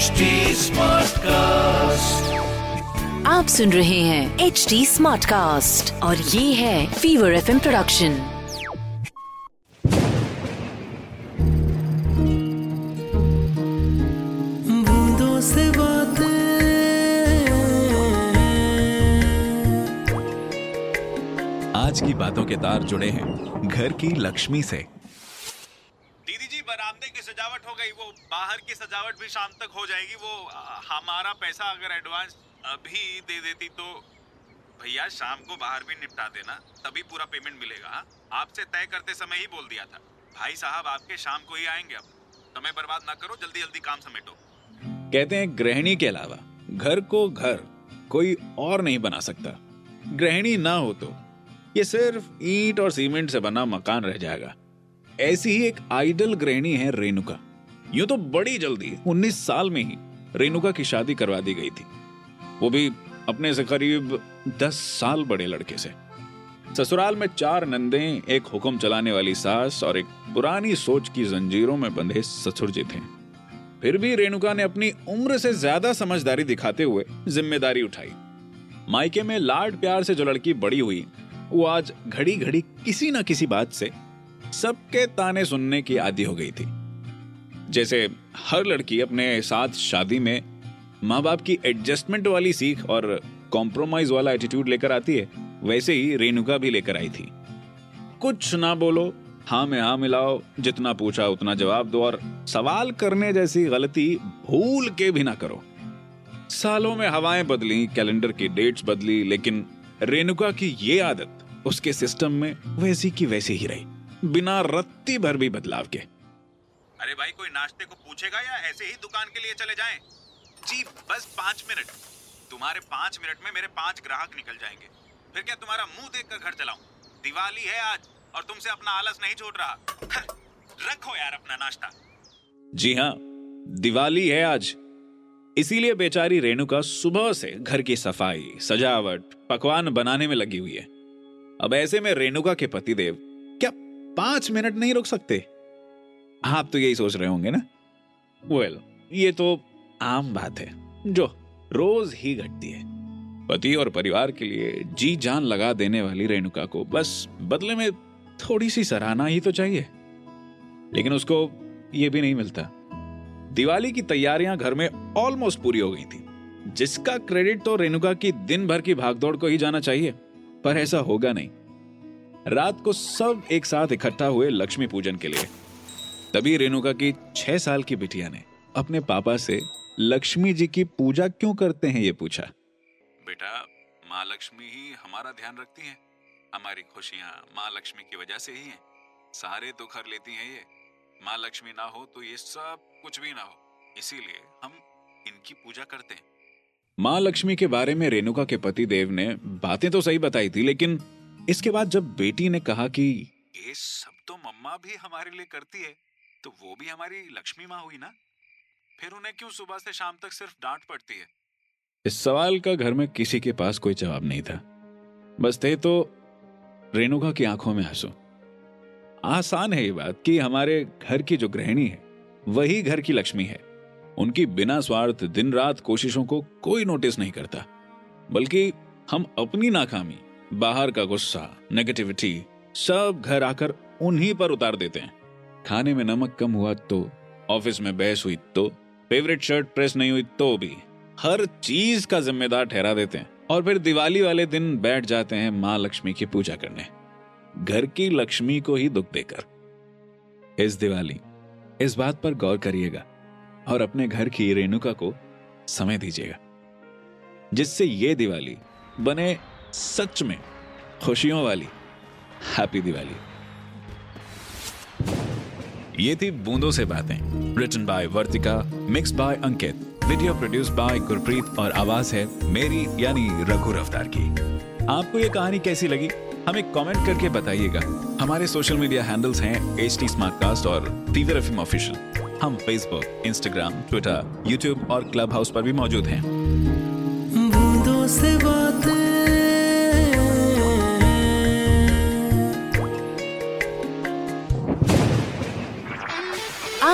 HD Smartcast. आप सुन रहे हैं एच डी स्मार्ट कास्ट और ये है फीवर एफएम प्रोडक्शन बूंदों से बातें आज की बातों के तार जुड़े हैं घर की लक्ष्मी से। बरामदे की सजावट हो गई, वो बाहर की सजावट भी शाम तक हो जाएगी, वो हमारा पैसा अगर एडवांस अभी दे देती तो भैया शाम को बाहर भी निपटा देना, तभी पूरा पेमेंट मिलेगा हाँ? आपसे तय करते समय ही बोल दिया था। भाई साहब आपके शाम को ही आएँगे अब। समय बर्बाद ना करो, जल्दी जल्दी काम समेटो। कहते हैं, गृहिणी के अलावा, घर को घर, कोई और नहीं बना सकता। गृहिणी ना हो तो ये सिर्फ़ ईंट और सीमेंट से बना मकान रह जाएगा। ऐसी ही एक आइडल गृहिणी है रेणुका। यूँ तो बड़ी जल्दी 19 साल में ही, रेणुका की शादी करवा दी गई थी। वो भी अपने से करीब 10 साल बड़े लड़के से। ससुराल में चार नंदे, एक हुक्म चलाने वाली सास और एक पुरानी सोच की जंजीरों में बंधे ससुर जी थे। फिर भी रेणुका ने अपनी उम्र से ज़्यादा समझदारी दिखाते हुए ज़िम्मेदारी उठाई। मायके में लाड प्यार से जो लड़की बड़ी हुई, वो आज घड़ी घड़ी किसी ना किसी बात से सबके ताने सुनने की आदि हो गई थी। जैसे हर लड़की अपने साथ शादी में माँ बाप की एडजस्टमेंट वाली सीख और कॉम्प्रोमाइज वाला एटीट्यूड लेकर आती है, वैसे ही रेणुका भी लेकर आई थी। कुछ ना बोलो हाँ में हाँ मिलाओ, जितना पूछा उतना जवाब दो और सवाल करने जैसी गलती भूल के भी ना करो। सालों में हवाएँ बदली कैलेंडर की डेट्स बदली, लेकिन रेणुका की ये आदत उसके सिस्टम में वैसी की वैसी ही रही। बिना रत्ती भर भी बदलाव के। अरे भाई कोई नाश्ते को पूछेगा या ऐसे ही दुकान के लिए चले जाएँ? जी बस पाँच मिनट। तुम्हारे पाँच मिनट में मेरे पाँच ग्राहक निकल जाएँगे। फिर क्या तुम्हारा मुँह देखकर घर चलाऊं? दिवाली है आज और तुमसे अपना आलस नहीं छोड़ रहा। रखो यार अपना नाश्ता। जी हाँ दिवाली है आज। इसीलिए बेचारी रेणुका सुबह से घर की सफ़ाई सजावट पकवान बनाने में लगी हुई है। अब ऐसे में रेणुका के पतिदेव पाँच मिनट नहीं रुक सकते। आप तो यही सोच रहे होंगे ना? वेल well, ये तो आम बात है। जो रोज ही घटती है। पति और परिवार के लिए जी जान लगा देने वाली रेणुका को बस बदले में थोड़ी सी सराहना ही तो चाहिए। लेकिन उसको ये भी नहीं मिलता। दिवाली की तैयारियाँ घर में ऑलमोस्ट पूरी हो गई थी। जिसका क्रेडिट तो रेणुका की दिन भर की भागदौड़ को ही जाना चाहिए। पर ऐसा होगा नहीं। रात को सब एक साथ इकट्ठा हुए लक्ष्मी पूजन के लिए। तभी रेणुका की छह साल की बिटिया ने अपने पापा से लक्ष्मी जी की पूजा क्यों करते हैं ये पूछा। बेटा माँ लक्ष्मी ही हमारा ध्यान रखती हैं। हमारी खुशियाँ माँ लक्ष्मी की वजह से ही हैं। सारे दुख हर लेती हैं ये। माँ लक्ष्मी ना हो तो ये सब कुछ भी ना हो। इसीलिए हम इनकी पूजा करते हैं। माँ लक्ष्मी के बारे में रेणुका के पति देव ने बातें तो सही बताई थी लेकिन इसके बाद जब बेटी ने कहा कि ये सब तो मम्मा भी हमारे लिए करती है तो वो भी हमारी लक्ष्मी माँ हुई ना? फिर उन्हें क्यों सुबह से शाम तक सिर्फ़ डांट पड़ती है? इस सवाल का घर में किसी के पास कोई जवाब नहीं था। बस थे तो रेणुका की आँखों में हंसो आसान है ये बात कि हमारे घर की जो गृहिणी है वही घर की लक्ष्मी है। उनकी बिना स्वार्थ दिन रात कोशिशों को कोई नोटिस नहीं करता बल्कि हम अपनी नाकामी बाहर का गुस्सा नेगेटिविटी सब घर आकर उन्हीं पर उतार देते हैं। खाने में नमक कम हुआ तो ऑफ़िस में बहस हुई तो फेवरेट शर्ट प्रेस नहीं हुई तो भी, हर चीज़ का जिम्मेदार ठहरा देते हैं। और फिर दिवाली वाले दिन बैठ जाते हैं माँ लक्ष्मी की पूजा करने। घर की लक्ष्मी को ही दुख देकर। इस दिवाली, इस बात पर गौर करिएगा और अपने घर की रेणुका को समय दीजिएगा, जिससे ये दिवाली बने सच में खुशियों वाली हैप्पी दिवाली। ये थी बूंदों से बातें written by Vartika mix by Ankit video produce by Gurpreet और आवाज़ है मेरी, यानी रघु रफ्तार की। आपको ये कहानी कैसी लगी? हमें कमेंट करके बताइएगा। हमारे सोशल मीडिया हैंडल्स हैं एच टी और फीवर एफ़ ऑफिशियल हम फेसबुक इंस्टाग्राम ट्विटर यूट्यूब और क्लब हाउस पर भी मौजूद हैं।